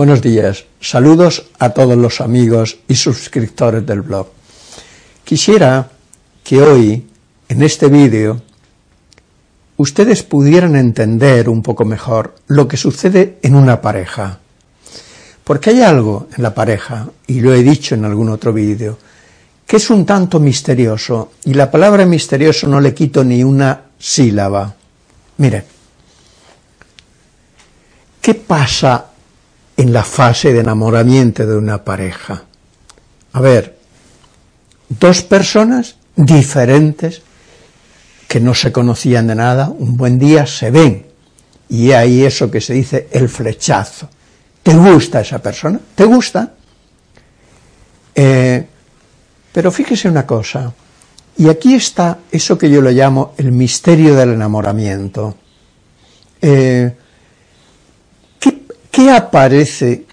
Buenos días, saludos a todos los amigos y suscriptores del blog. Quisiera que hoy, en este vídeo, ustedes pudieran entender un poco mejor lo que sucede en una pareja. Porque hay algo en la pareja, y lo he dicho en algún otro vídeo, que es un tanto misterioso, y la palabra misterioso no le quito ni una sílaba. Mire, ¿qué pasa en la fase de enamoramiento de una pareja. A ver, dos personas diferentes que no se conocían de nada, un buen día se ven y hay eso que se dice el flechazo. ¿Te gusta esa persona? ¿Te gusta? Eh, pero fíjese una cosa, y aquí está eso que yo lo llamo el misterio del enamoramiento. Eh, ¿Qué aparece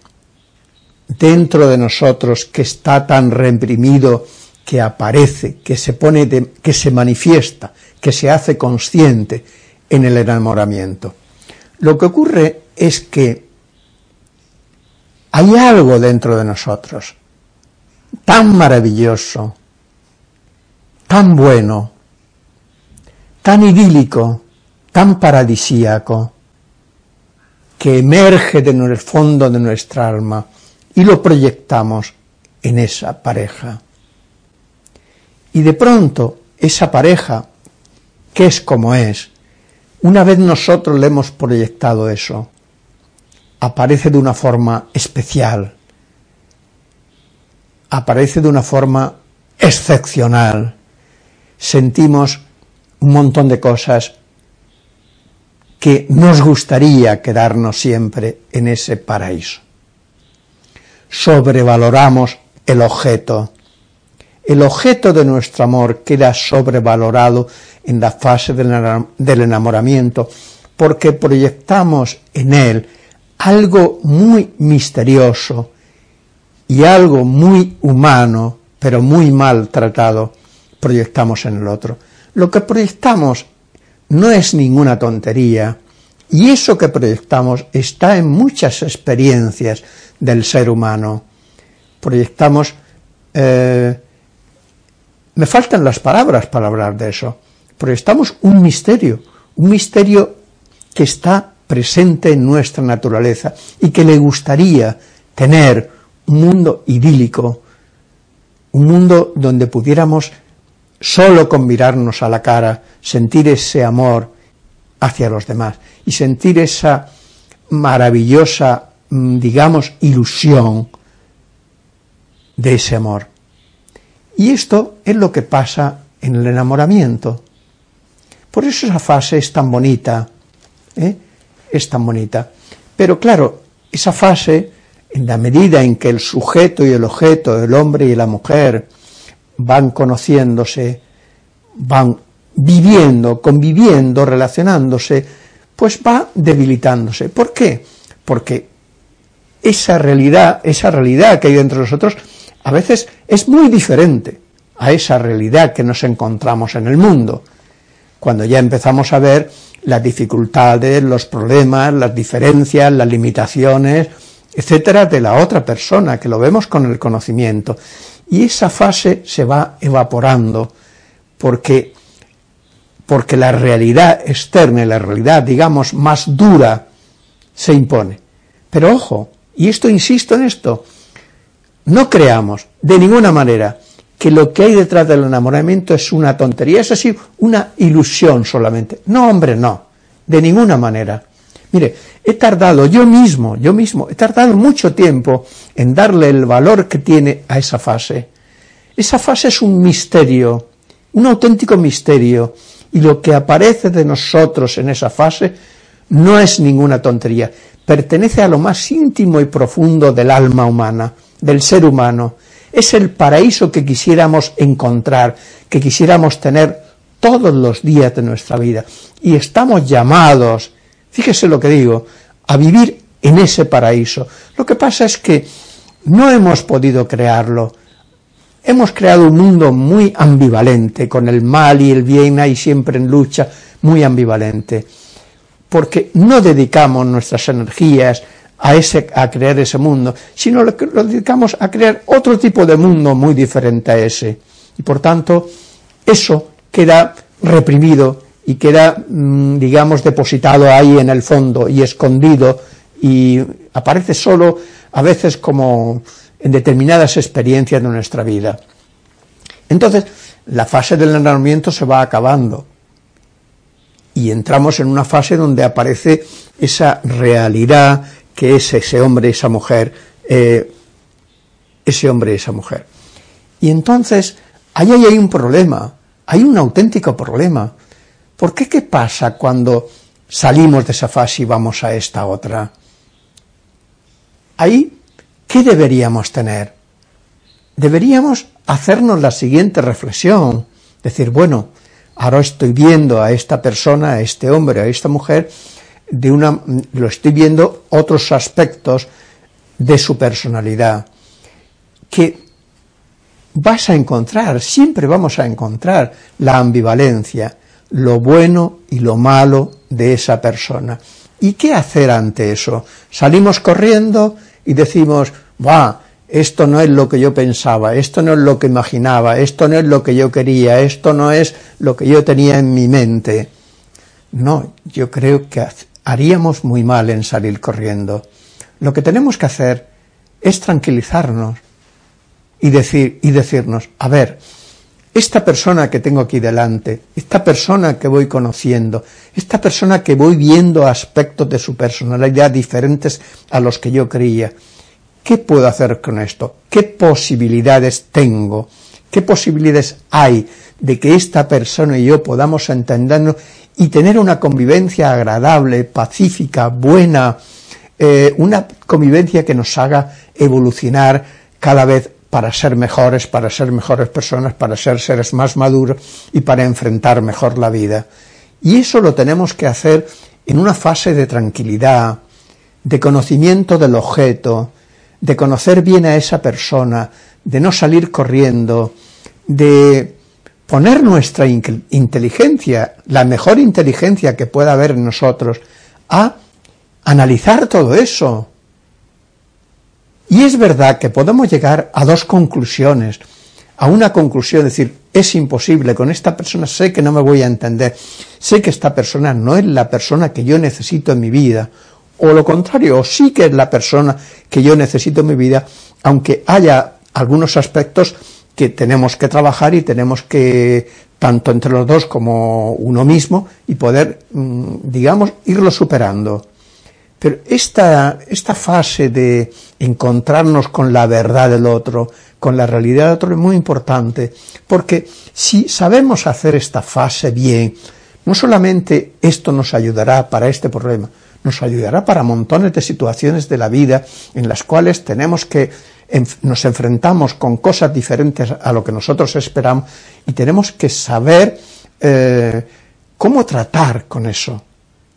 dentro de nosotros que está tan reprimido, que aparece, que se pone, que se manifiesta, que se hace consciente en el enamoramiento? Lo que ocurre es que hay algo dentro de nosotros tan maravilloso, tan bueno, tan idílico, tan paradisíaco, que emerge de el fondo de nuestra alma y lo proyectamos en esa pareja. Y de pronto esa pareja, que es como es, una vez nosotros le hemos proyectado eso, aparece de una forma especial, aparece de una forma excepcional, sentimos un montón de cosas que nos gustaría quedarnos siempre en ese paraíso. Sobrevaloramos el objeto. El objeto de nuestro amor queda sobrevalorado en la fase del enamoramiento porque proyectamos en él algo muy misterioso y algo muy humano, pero muy mal tratado, proyectamos en el otro. Lo que proyectamos no es ninguna tontería, y eso que proyectamos está en muchas experiencias del ser humano. Proyectamos, eh, me faltan las palabras para hablar de eso, proyectamos un misterio, un misterio que está presente en nuestra naturaleza y que le gustaría tener un mundo idílico, un mundo donde pudiéramos solo con mirarnos a la cara, sentir ese amor hacia los demás y sentir esa maravillosa, mm, digamos, ilusión de ese amor. Y esto es lo que pasa en el enamoramiento. Por eso esa fase es tan bonita, ¿eh? es tan bonita. Pero claro, esa fase, en la medida en que el sujeto y el objeto, el hombre y la mujer, van conociéndose, van viviendo, conviviendo, relacionándose, pues va debilitándose. ¿Por qué? Porque esa realidad, esa realidad que hay dentro de nosotros, a veces es muy diferente a esa realidad que nos encontramos en el mundo. Cuando ya empezamos a ver las dificultades, los problemas, las diferencias, las limitaciones, etcétera, de la otra persona, que lo vemos con el conocimiento y esa fase se va evaporando porque, porque la realidad externa, la realidad, digamos, más dura, se impone. Pero ojo, y esto insisto en esto, no creamos de ninguna manera que lo que hay detrás del enamoramiento es una tontería, es así, una ilusión solamente. No, hombre, no, de ninguna manera. Mire, he tardado yo mismo, yo mismo, he tardado mucho tiempo en darle el valor que tiene a esa fase. Esa fase es un misterio, un auténtico misterio, y lo que aparece de nosotros en esa fase no es ninguna tontería, pertenece a lo más íntimo y profundo del alma humana, del ser humano. Es el paraíso que quisiéramos encontrar, que quisiéramos tener todos los días de nuestra vida. Y estamos llamados, fíjese lo que digo, a vivir en ese paraíso. Lo que pasa es que no hemos podido crearlo. Hemos creado un mundo muy ambivalente, con el mal y el bien ahí siempre en lucha, muy ambivalente. Porque no dedicamos nuestras energías a, ese, a crear ese mundo, sino lo, lo dedicamos a crear otro tipo de mundo muy diferente a ese. Y por tanto, eso queda reprimido y queda, mm, digamos, depositado ahí en el fondo y escondido y aparece solo a veces como en determinadas experiencias de nuestra vida. Entonces, la fase del enamoramiento se va acabando y entramos en una fase donde aparece esa realidad que es ese hombre, esa mujer, eh, ese hombre, esa mujer. Y entonces, ahí hay un problema, hay un auténtico problema. ¿Por qué qué pasa cuando salimos de esa fase y vamos a esta otra? Ahí, ¿qué deberíamos tener? Deberíamos hacernos la siguiente reflexión, decir, bueno, ahora estoy viendo a esta persona, a este hombre, a esta mujer, de una, lo estoy viendo otros aspectos de su personalidad, que vas a encontrar, siempre vamos a encontrar la ambivalencia, lo bueno y lo malo de esa persona. ¿Y qué hacer ante eso? Salimos corriendo y decimos, va, esto no es lo que yo pensaba, esto no es lo que imaginaba, esto no es lo que yo quería, esto no es lo que yo tenía en mi mente. No, yo creo que haríamos muy mal en salir corriendo. Lo que tenemos que hacer es tranquilizarnos, y, decir, y decirnos, a ver, esta persona que tengo aquí delante, esta persona que voy conociendo, esta persona que voy viendo aspectos de su personalidad diferentes a los que yo creía, ¿qué puedo hacer con esto? ¿Qué posibilidades tengo? ¿Qué posibilidades hay de que esta persona y yo podamos entendernos y tener una convivencia agradable, pacífica, buena, eh, una convivencia que nos haga evolucionar cada vez para ser mejores, para ser mejores personas, para ser seres más maduros y para enfrentar mejor la vida. Y eso lo tenemos que hacer en una fase de tranquilidad, de conocimiento del objeto, de conocer bien a esa persona, de no salir corriendo, de poner nuestra inteligencia, la mejor inteligencia que pueda haber en nosotros, a analizar todo eso, y es verdad que podemos llegar a dos conclusiones, a una conclusión, decir, es imposible, con esta persona sé que no me voy a entender, sé que esta persona no es la persona que yo necesito en mi vida, o lo contrario, o sí que es la persona que yo necesito en mi vida, aunque haya algunos aspectos que tenemos que trabajar y tenemos que, tanto entre los dos como uno mismo, y poder, mm, digamos, irlo superando. Pero esta, esta fase de encontrarnos con la verdad del otro, con la realidad del otro es muy importante, porque si sabemos hacer esta fase bien, no solamente esto nos ayudará para este problema, nos ayudará para montones de situaciones de la vida en las cuales tenemos que nos enfrentamos con cosas diferentes a lo que nosotros esperamos y tenemos que saber eh, cómo tratar con eso.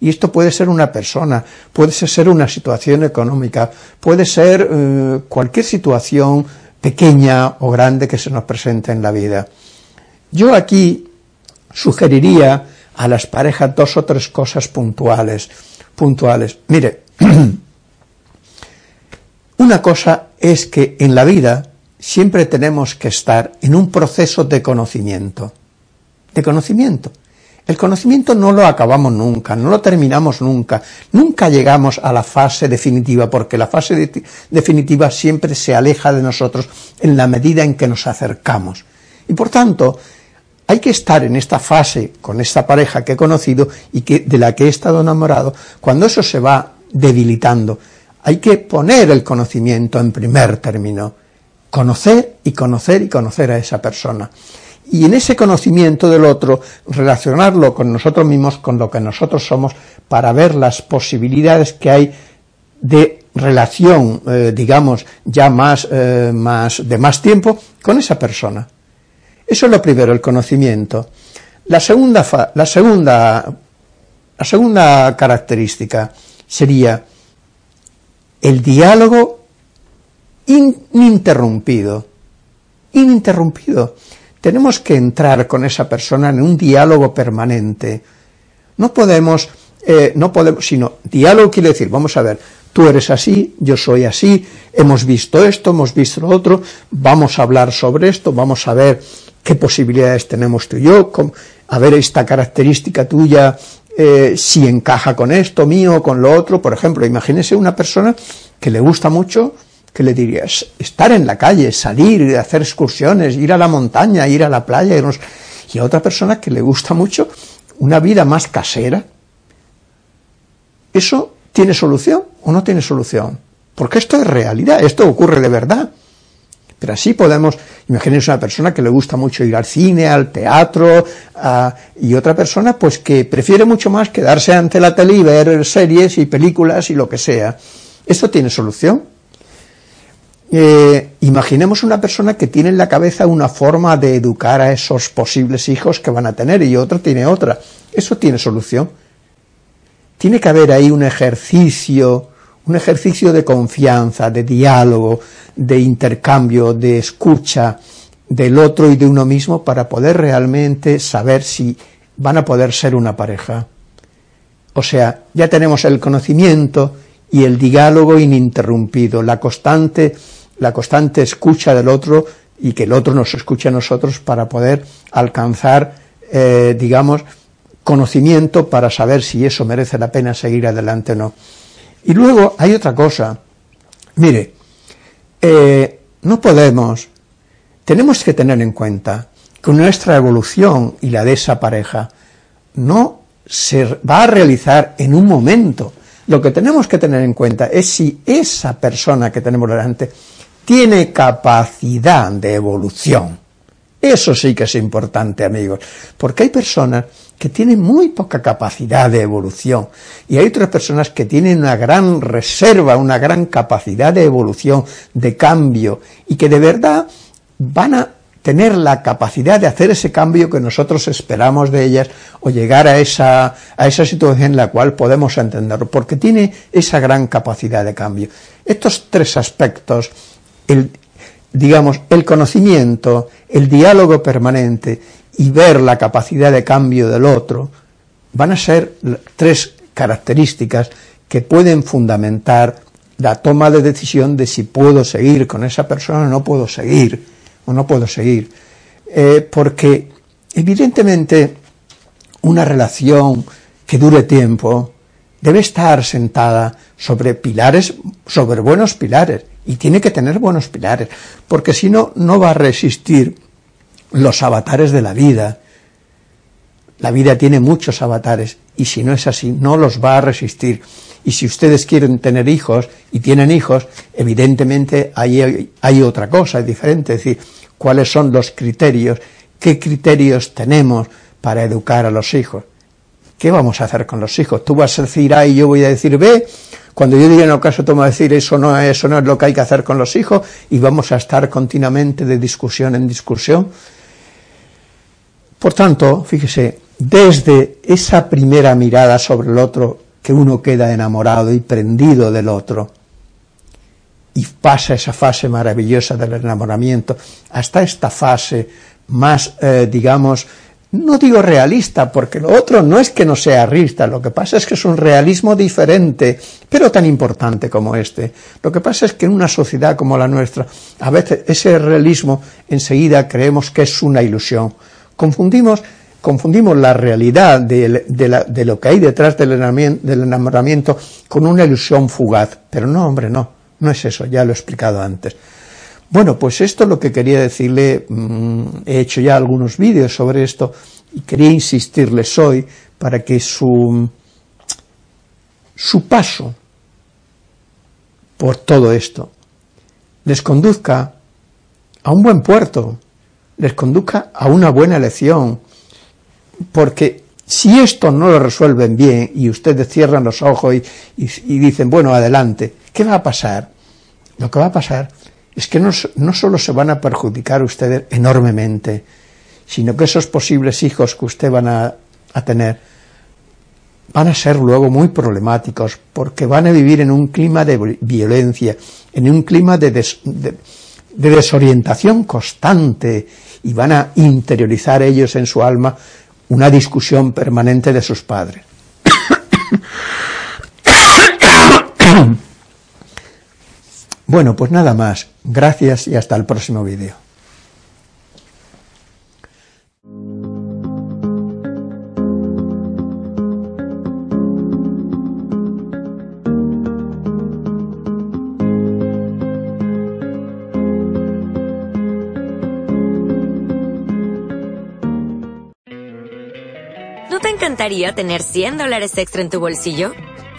Y esto puede ser una persona, puede ser una situación económica, puede ser eh, cualquier situación pequeña o grande que se nos presente en la vida. Yo aquí sugeriría a las parejas dos o tres cosas puntuales. Puntuales. Mire, una cosa es que en la vida siempre tenemos que estar en un proceso de conocimiento. De conocimiento. El conocimiento no lo acabamos nunca, no lo terminamos nunca, nunca llegamos a la fase definitiva, porque la fase definitiva siempre se aleja de nosotros en la medida en que nos acercamos. Y por tanto, hay que estar en esta fase con esta pareja que he conocido y que, de la que he estado enamorado, cuando eso se va debilitando, hay que poner el conocimiento en primer término, conocer y conocer y conocer a esa persona. Y en ese conocimiento del otro, relacionarlo con nosotros mismos, con lo que nosotros somos, para ver las posibilidades que hay de relación, eh, digamos, ya más, eh, más, de más tiempo con esa persona. Eso es lo primero, el conocimiento. La segunda, la segunda, la segunda característica sería el diálogo ininterrumpido. Ininterrumpido. Tenemos que entrar con esa persona en un diálogo permanente. No podemos, eh, no podemos, sino diálogo quiere decir, vamos a ver, tú eres así, yo soy así, hemos visto esto, hemos visto lo otro, vamos a hablar sobre esto, vamos a ver qué posibilidades tenemos tú y yo, a ver esta característica tuya, eh, si encaja con esto mío, con lo otro. Por ejemplo, imagínese una persona que le gusta mucho, que le dirías, estar en la calle, salir, hacer excursiones, ir a la montaña, ir a la playa, y a otra persona que le gusta mucho una vida más casera. ¿Eso tiene solución o no tiene solución? Porque esto es realidad, esto ocurre de verdad. Pero así podemos, imagínense una persona que le gusta mucho ir al cine, al teatro, y otra persona pues que prefiere mucho más quedarse ante la tele y ver series y películas y lo que sea. ¿Esto tiene solución? Eh, imaginemos una persona que tiene en la cabeza una forma de educar a esos posibles hijos que van a tener y otro tiene otra. ¿Eso tiene solución? Tiene que haber ahí un ejercicio un ejercicio de confianza, de diálogo, de intercambio, de escucha del otro y de uno mismo para poder realmente saber si van a poder ser una pareja. O sea, ya tenemos el conocimiento y el diálogo ininterrumpido, la constante, la constante escucha del otro y que el otro nos escuche a nosotros para poder alcanzar, eh, digamos, conocimiento para saber si eso merece la pena seguir adelante o no. Y luego hay otra cosa. Mire, eh, no podemos, tenemos que tener en cuenta que nuestra evolución y la de esa pareja no se va a realizar en un momento. Lo que tenemos que tener en cuenta es si esa persona que tenemos delante tiene capacidad de evolución. Eso sí que es importante, amigos, porque hay personas que tienen muy poca capacidad de evolución y hay otras personas que tienen una gran reserva, una gran capacidad de evolución, de cambio y que de verdad van a tener la capacidad de hacer ese cambio que nosotros esperamos de ellas o llegar a esa, a esa situación en la cual podemos entenderlo, porque tiene esa gran capacidad de cambio. Estos tres aspectos, el, digamos, el conocimiento, el diálogo permanente y ver la capacidad de cambio del otro, van a ser tres características que pueden fundamentar la toma de decisión de si puedo seguir con esa persona o no puedo seguir, o no puedo seguir. Eh, porque evidentemente una relación que dure tiempo debe estar sentada sobre pilares, sobre buenos pilares, y tiene que tener buenos pilares, porque si no, no va a resistir los avatares de la vida. La vida tiene muchos avatares y si no es así, no los va a resistir. Y si ustedes quieren tener hijos y tienen hijos, evidentemente hay, hay otra cosa diferente, es decir, cuáles son los criterios, qué criterios tenemos para educar a los hijos. ¿Qué vamos a hacer con los hijos? Tú vas a decir A y yo voy a decir B. Cuando yo diga en el caso, tomo a decir eso no, eso no es lo que hay que hacer con los hijos y vamos a estar continuamente de discusión en discusión. Por tanto, fíjese, desde esa primera mirada sobre el otro, que uno queda enamorado y prendido del otro, y pasa esa fase maravillosa del enamoramiento, hasta esta fase más, eh, digamos, no digo realista, porque lo otro no es que no sea realista, lo que pasa es que es un realismo diferente, pero tan importante como este. Lo que pasa es que en una sociedad como la nuestra, a veces ese realismo enseguida creemos que es una ilusión. Confundimos, confundimos la realidad de, de, lo que hay detrás del enamoramiento, con una ilusión fugaz. Pero no, hombre, no, no es eso, ya lo he explicado antes. Bueno, pues esto es lo que quería decirle, mm, he hecho ya algunos vídeos sobre esto y quería insistirles hoy para que su, su paso por todo esto les conduzca a un buen puerto, les conduzca a una buena elección, porque si esto no lo resuelven bien y ustedes cierran los ojos y, y, dicen, bueno, adelante, ¿qué va a pasar? Lo que va a pasar es que no, solo se van a perjudicar ustedes enormemente, sino que esos posibles hijos que usted van a, tener van a ser luego muy problemáticos porque van a vivir en un clima de violencia, en un clima de, de, desorientación constante y van a interiorizar ellos en su alma una discusión permanente de sus padres. bueno, pues nada más. Gracias y hasta el próximo vídeo. ¿No te encantaría tener 100 dólares extra en tu bolsillo?